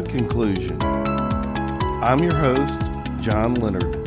Conclusion. I'm your host, John Leonard.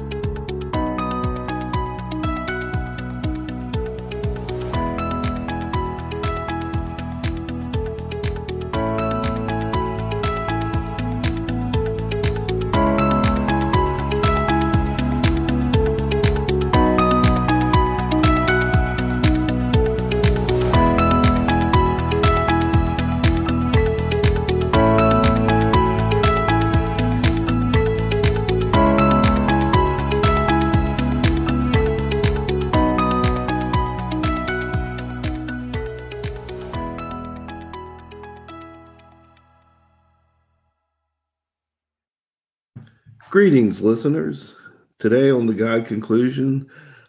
Greetings, listeners. Today on the God Conclusion,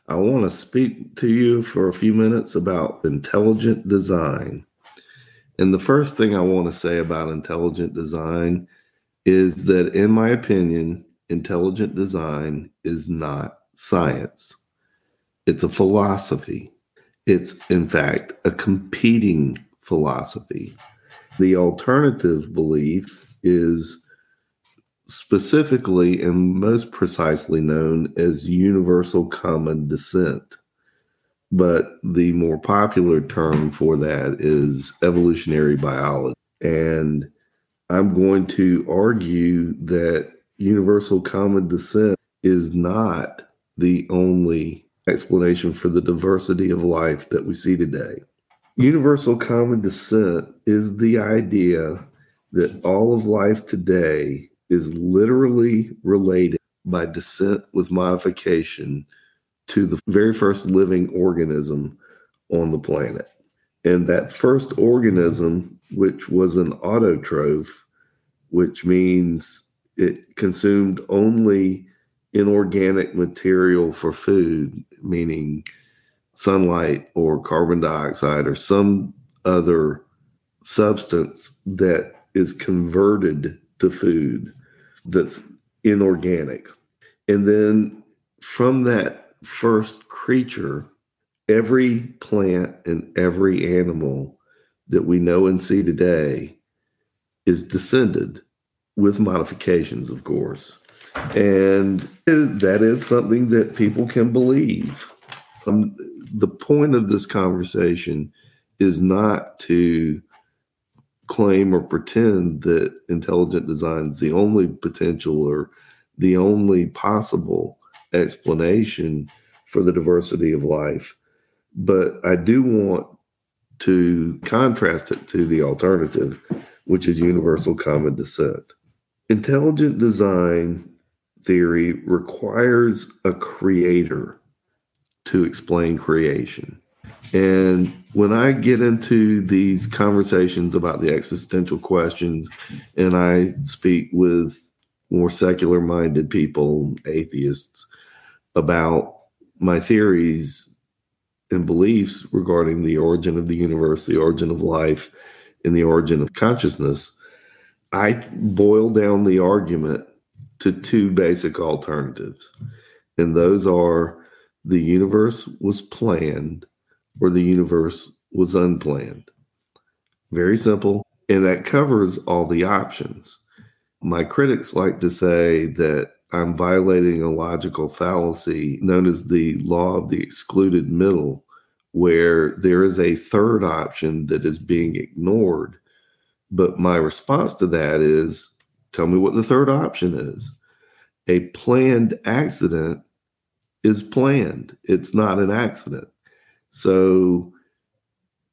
I want to speak to you for a few minutes about intelligent design. And the first thing I want to say about intelligent design is that, in my opinion, intelligent design is not science, it's a philosophy. It's, in fact, a competing philosophy. The alternative belief is specifically and most precisely known as universal common descent. But the more popular term for that is evolutionary biology. And I'm going to argue that universal common descent is not the only explanation for the diversity of life that we see today. Universal common descent is the idea that all of life today is literally related by descent with modification to the very first living organism on the planet. And that first organism, which was an autotroph, which means it consumed only inorganic material for food, meaning sunlight or carbon dioxide or some other substance that is converted to food that's inorganic. And then from that first creature, every plant and every animal that we know and see today is descended with modifications, of course. And that is something that people can believe. Um, the point of this conversation is not to claim or pretend that intelligent design is the only potential or the only possible explanation for the diversity of life. But I do want to contrast it to the alternative, which is universal common descent. Intelligent design theory requires a creator to explain creation. And when I get into these conversations about the existential questions and I speak with more secular minded people, atheists, about my theories and beliefs regarding the origin of the universe, the origin of life, and the origin of consciousness, I boil down the argument to two basic alternatives. And those are the universe was planned where the universe was unplanned. Very simple. And that covers all the options. My critics like to say that I'm violating a logical fallacy known as the law of the excluded middle, where there is a third option that is being ignored. But my response to that is tell me what the third option is. A planned accident is planned, it's not an accident. So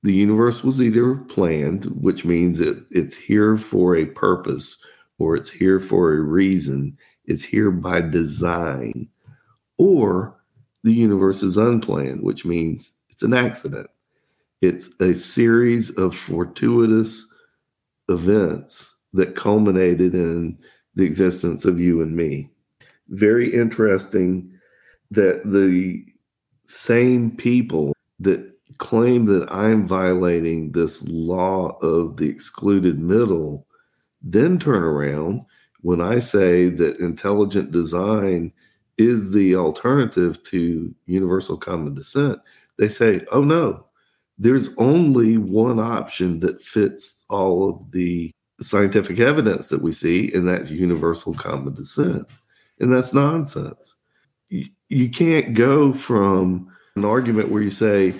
the universe was either planned, which means it, it's here for a purpose or it's here for a reason, it's here by design, or the universe is unplanned, which means it's an accident. It's a series of fortuitous events that culminated in the existence of you and me. Very interesting that the same people that claim that I'm violating this law of the excluded middle then turn around when I say that intelligent design is the alternative to universal common descent. They say, oh no, there's only one option that fits all of the scientific evidence that we see, and that's universal common descent. And that's nonsense. You, you can't go from an argument where you say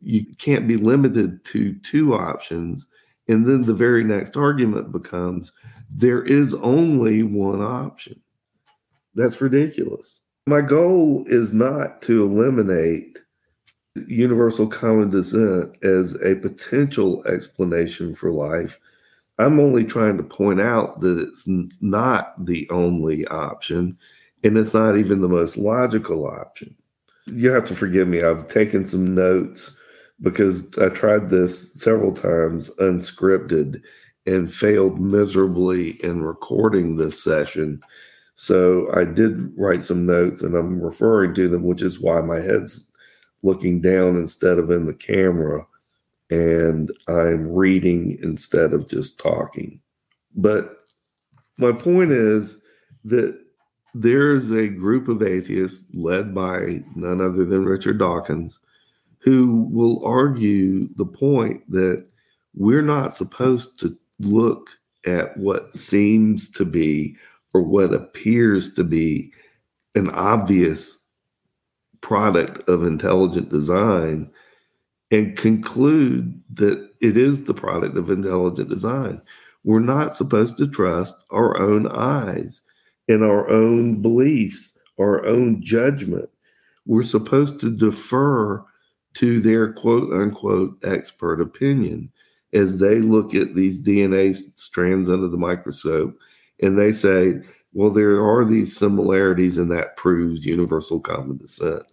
you can't be limited to two options, and then the very next argument becomes there is only one option. That's ridiculous. My goal is not to eliminate universal common descent as a potential explanation for life. I'm only trying to point out that it's not the only option, and it's not even the most logical option. You have to forgive me. I've taken some notes because I tried this several times unscripted and failed miserably in recording this session. So I did write some notes and I'm referring to them, which is why my head's looking down instead of in the camera. And I'm reading instead of just talking. But my point is that there's a group of atheists led by none other than Richard Dawkins who will argue the point that we're not supposed to look at what seems to be or what appears to be an obvious product of intelligent design and conclude that it is the product of intelligent design. We're not supposed to trust our own eyes and our own beliefs, our own judgment. We're supposed to defer to their quote unquote expert opinion as they look at these DNA strands under the microscope and they say, well, there are these similarities and that proves universal common descent.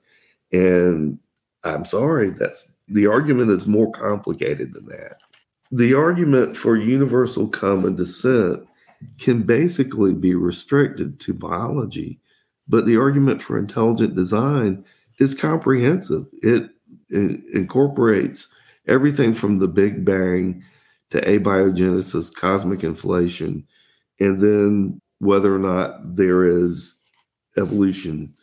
And I'm sorry, that's the argument is more complicated than that. The argument for universal common descent can basically be restricted to biology, but the argument for intelligent design is comprehensive. It, it incorporates everything from the Big Bang to abiogenesis, cosmic inflation, and then whether or not there is evolution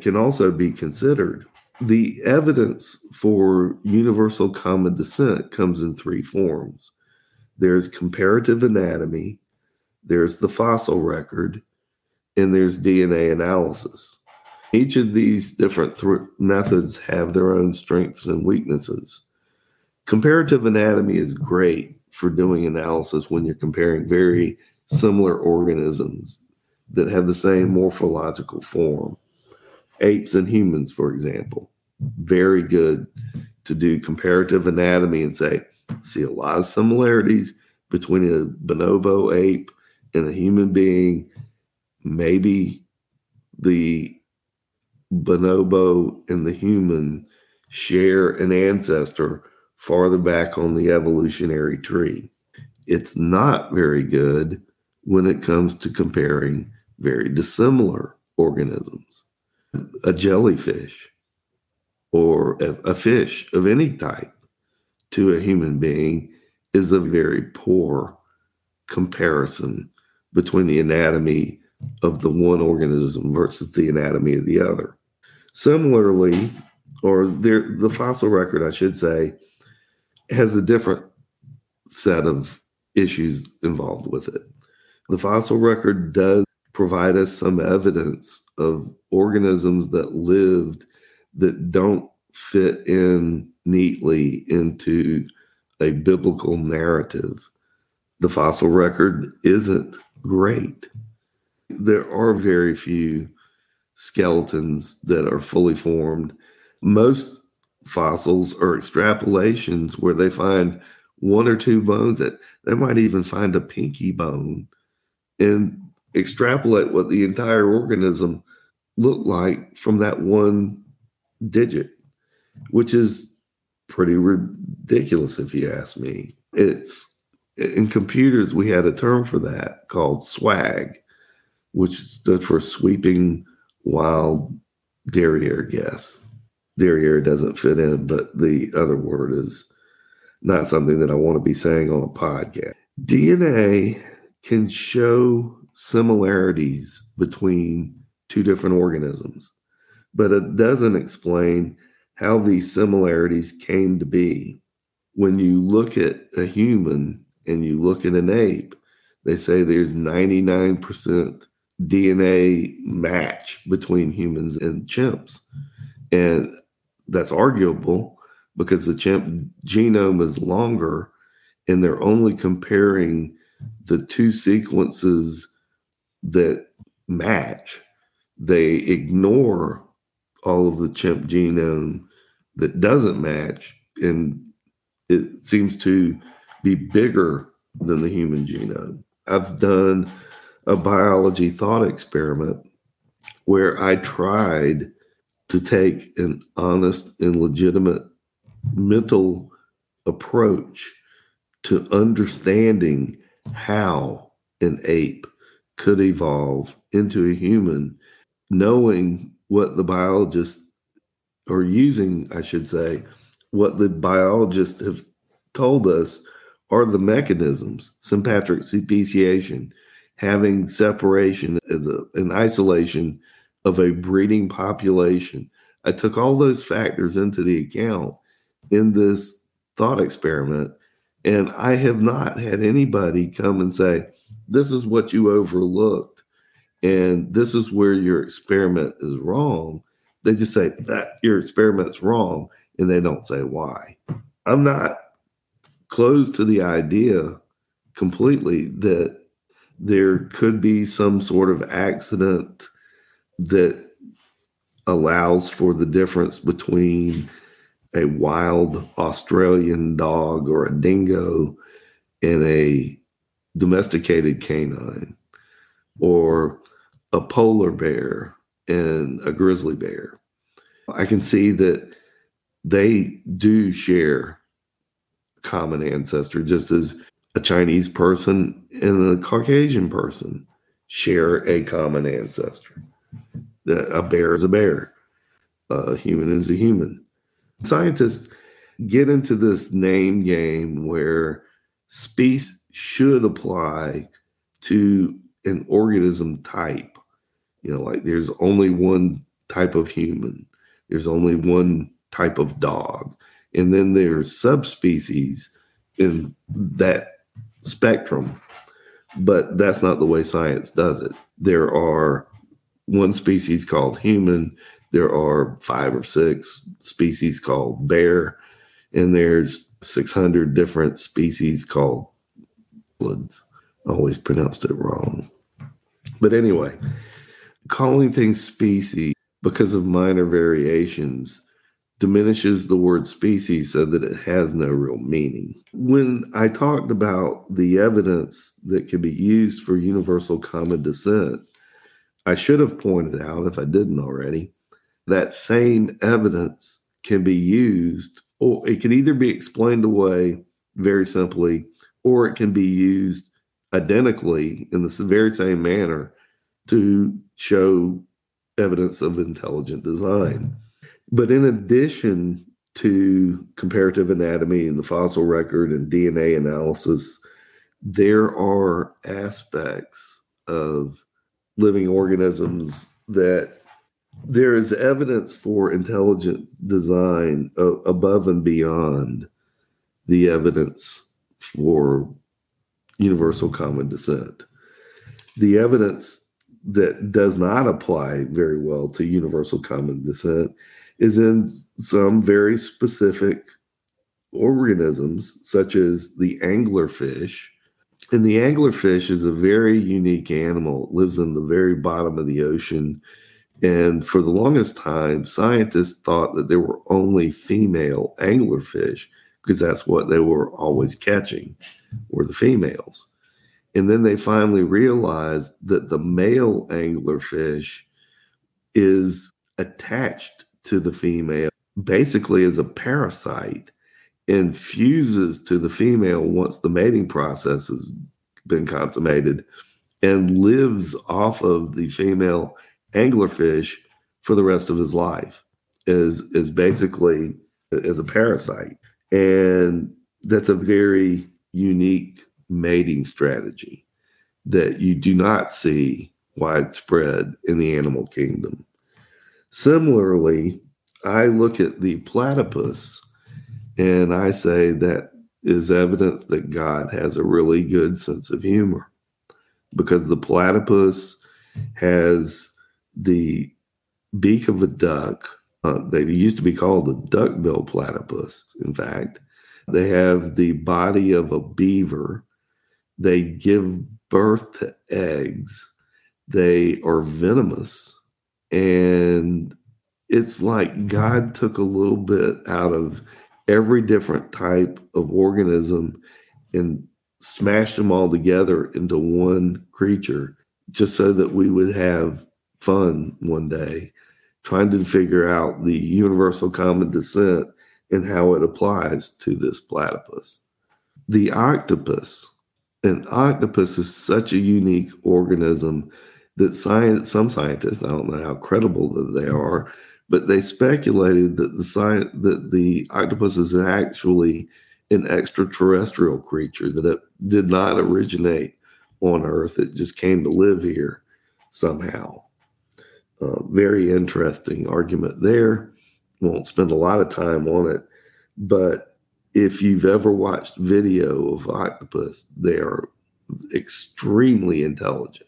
can also be considered. The evidence for universal common descent comes in three forms there's comparative anatomy, there's the fossil record, and there's DNA analysis. Each of these different th- methods have their own strengths and weaknesses. Comparative anatomy is great for doing analysis when you're comparing very similar organisms that have the same morphological form. Apes and humans, for example, very good to do comparative anatomy and say, see a lot of similarities between a bonobo ape and a human being. Maybe the bonobo and the human share an ancestor farther back on the evolutionary tree. It's not very good when it comes to comparing very dissimilar organisms. A jellyfish or a fish of any type to a human being is a very poor comparison between the anatomy of the one organism versus the anatomy of the other. Similarly, or there, the fossil record, I should say, has a different set of issues involved with it. The fossil record does provide us some evidence of organisms that lived that don't fit in neatly into a biblical narrative. The fossil record isn't great. There are very few skeletons that are fully formed. Most fossils are extrapolations where they find one or two bones that they might even find a pinky bone and extrapolate what the entire organism looked like from that one digit, which is pretty ridiculous if you ask me. It's in computers, we had a term for that called swag, which stood for sweeping wild derriere guess derriere doesn't fit in, but the other word is not something that I want to be saying on a podcast. DNA can show similarities between two different organisms, but it doesn't explain how these similarities came to be. When you look at a human and you look at an ape, they say there's 99% DNA match between humans and chimps. And that's arguable because the chimp genome is longer and they're only comparing the two sequences that match. They ignore all of the chimp genome that doesn't match, and it seems to be bigger than the human genome. I've done a biology thought experiment where I tried to take an honest and legitimate mental approach to understanding how an ape could evolve into a human, knowing what the biologists are using, I should say, what the biologists have told us are the mechanisms sympatric speciation, having separation as a, an isolation of a breeding population. I took all those factors into the account in this thought experiment. And I have not had anybody come and say, This is what you overlooked. And this is where your experiment is wrong. They just say that your experiment's wrong. And they don't say why. I'm not closed to the idea completely that there could be some sort of accident that allows for the difference between a wild Australian dog or a dingo and a domesticated canine, or a polar bear and a grizzly bear. I can see that they do share common ancestor, just as a Chinese person and a Caucasian person share a common ancestor. A bear is a bear, a human is a human. Scientists get into this name game where species should apply to an organism type. You know, like there's only one type of human, there's only one type of dog, and then there's subspecies in that spectrum. But that's not the way science does it. There are one species called human, there are five or six species called bear, and there's 600 different species called woods. Always pronounced it wrong. But anyway, calling things species because of minor variations diminishes the word species so that it has no real meaning. When I talked about the evidence that can be used for universal common descent, I should have pointed out, if I didn't already, that same evidence can be used, or it can either be explained away very simply, or it can be used identically in the very same manner to show evidence of intelligent design. But in addition to comparative anatomy and the fossil record and DNA analysis, there are aspects of living organisms that there is evidence for intelligent design above and beyond the evidence for universal common descent. The evidence that does not apply very well to universal common descent is in some very specific organisms, such as the anglerfish. And the anglerfish is a very unique animal. It lives in the very bottom of the ocean and for the longest time, scientists thought that there were only female anglerfish because that's what they were always catching were the females. And then they finally realized that the male anglerfish is attached to the female basically as a parasite and fuses to the female once the mating process has been consummated and lives off of the female anglerfish for the rest of his life is is basically as a parasite. And that's a very unique mating strategy that you do not see widespread in the animal kingdom similarly i look at the platypus and i say that is evidence that God has a really good sense of humor because the platypus has the beak of a duck. Uh, they used to be called the duckbill platypus, in fact. They have the body of a beaver. They give birth to eggs. They are venomous. And it's like God took a little bit out of every different type of organism and smashed them all together into one creature just so that we would have fun one day trying to figure out the universal common descent and how it applies to this platypus. The octopus, an octopus is such a unique organism that science, some scientists, I don't know how credible that they are, but they speculated that the science that the octopus is actually an extraterrestrial creature that it did not originate on Earth; it just came to live here somehow. Uh, very interesting argument there. Won't spend a lot of time on it, but if you've ever watched video of octopus, they are extremely intelligent.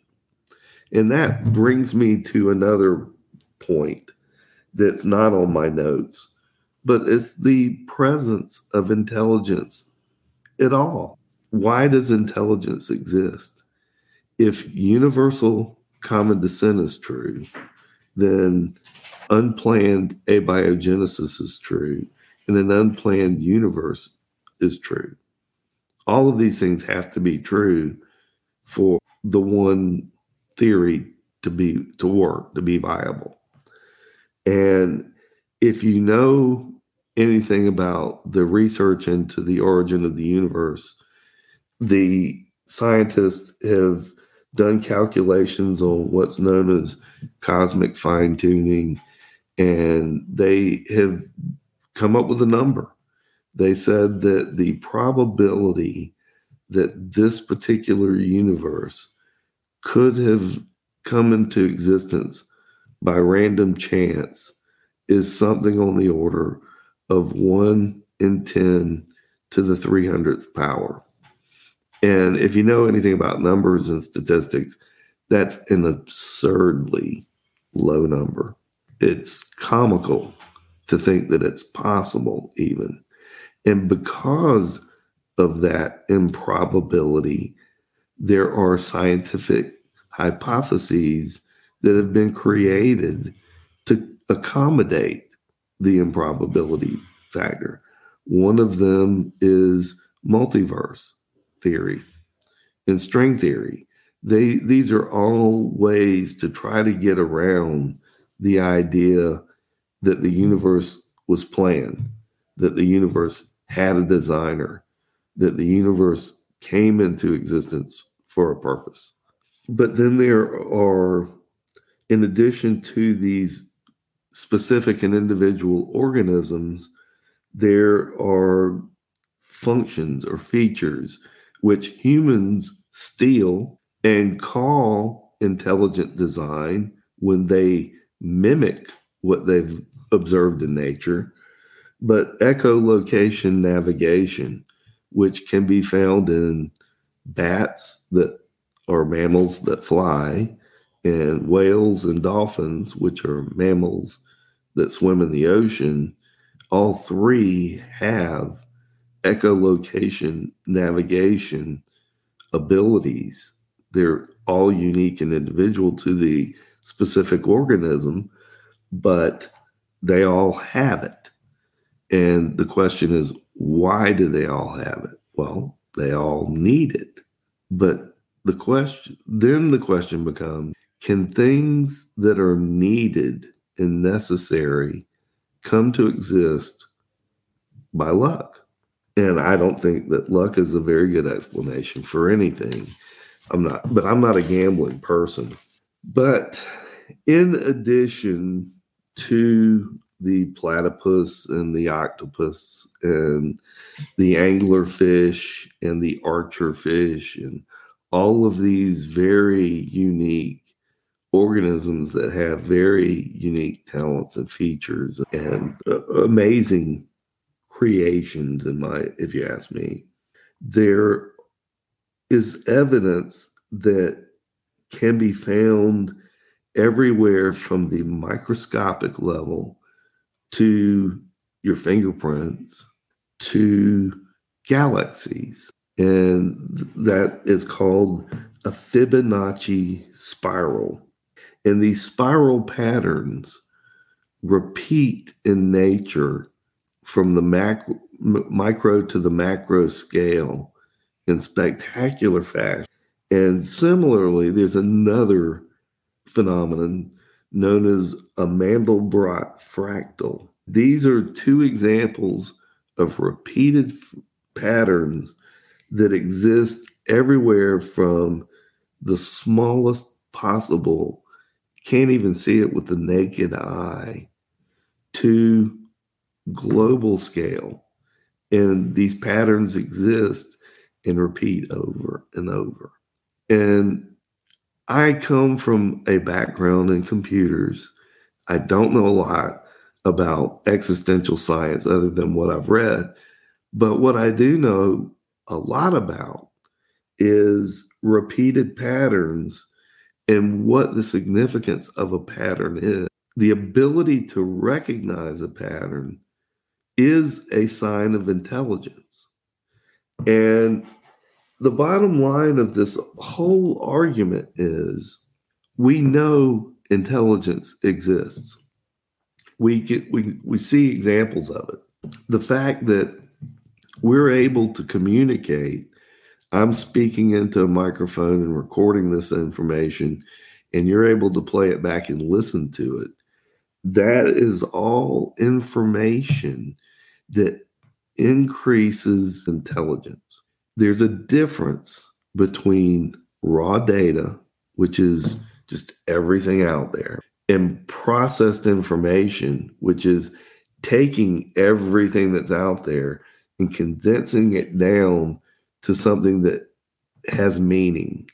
And that brings me to another point that's not on my notes, but it's the presence of intelligence at all. Why does intelligence exist? If universal common descent is true, then unplanned abiogenesis is true, and an unplanned universe is true. All of these things have to be true for the one theory to be to work, to be viable. And if you know anything about the research into the origin of the universe, the scientists have done calculations on what's known as cosmic fine tuning, and they have come up with a number. They said that the probability that this particular universe could have come into existence by random chance is something on the order of 1 in 10 to the 300th power. And if you know anything about numbers and statistics, that's an absurdly low number. It's comical to think that it's possible, even. And because of that improbability, there are scientific hypotheses that have been created to accommodate the improbability factor. One of them is multiverse theory and string theory. They these are all ways to try to get around the idea that the universe was planned, that the universe had a designer, that the universe came into existence for a purpose. But then there are in addition to these specific and individual organisms, there are functions or features which humans steal and call intelligent design when they mimic what they've observed in nature. But echolocation navigation, which can be found in bats that are mammals that fly, and whales and dolphins, which are mammals that swim in the ocean, all three have echolocation navigation abilities. They're all unique and individual to the specific organism, but they all have it. And the question is, why do they all have it? Well, they all need it. But the question, then the question becomes can things that are needed and necessary come to exist by luck? And I don't think that luck is a very good explanation for anything. I'm not, but I'm not a gambling person. But in addition to the platypus and the octopus and the anglerfish and the archer fish and all of these very unique organisms that have very unique talents and features and uh, amazing creations in my if you ask me. There is evidence that can be found everywhere from the microscopic level to your fingerprints to galaxies. And that is called a Fibonacci spiral. And these spiral patterns repeat in nature from the macro, micro to the macro scale in spectacular fashion. And similarly, there's another phenomenon known as a Mandelbrot fractal. These are two examples of repeated f- patterns that exist everywhere from the smallest possible, can't even see it with the naked eye, to global scale. And these patterns exist and repeat over and over. And I come from a background in computers. I don't know a lot about existential science other than what I've read. But what I do know a lot about is repeated patterns and what the significance of a pattern is. The ability to recognize a pattern is a sign of intelligence. And the bottom line of this whole argument is we know intelligence exists. We get we we see examples of it. The fact that we're able to communicate I'm speaking into a microphone and recording this information and you're able to play it back and listen to it. That is all information that increases intelligence. There's a difference between raw data, which is just everything out there, and processed information, which is taking everything that's out there and condensing it down to something that has meaning.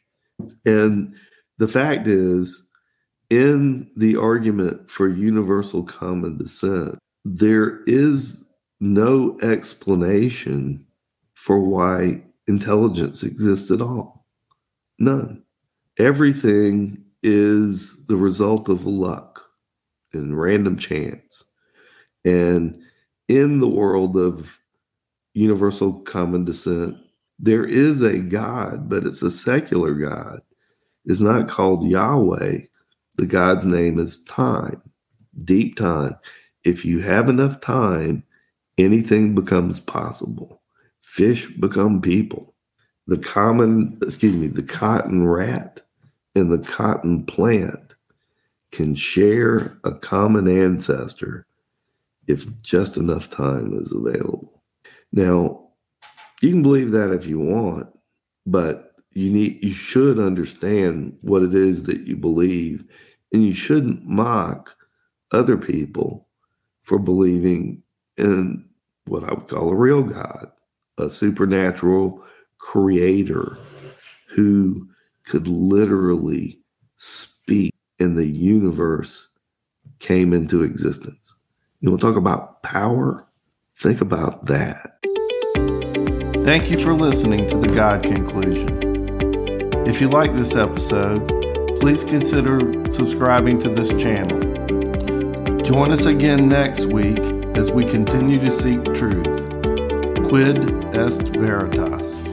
And the fact is, in the argument for universal common descent, there is no explanation for why intelligence exists at all. None. Everything is the result of luck and random chance. And in the world of universal common descent, there is a God, but it's a secular God. It's not called Yahweh. The God's name is time, deep time. If you have enough time, anything becomes possible. Fish become people. The common, excuse me, the cotton rat and the cotton plant can share a common ancestor if just enough time is available. Now, you can believe that if you want, but you need you should understand what it is that you believe and you shouldn't mock other people for believing in what I would call a real God, a supernatural creator who could literally speak and the universe came into existence. You want to talk about power? Think about that. Thank you for listening to The God Conclusion. If you like this episode, please consider subscribing to this channel. Join us again next week as we continue to seek truth. Quid est veritas.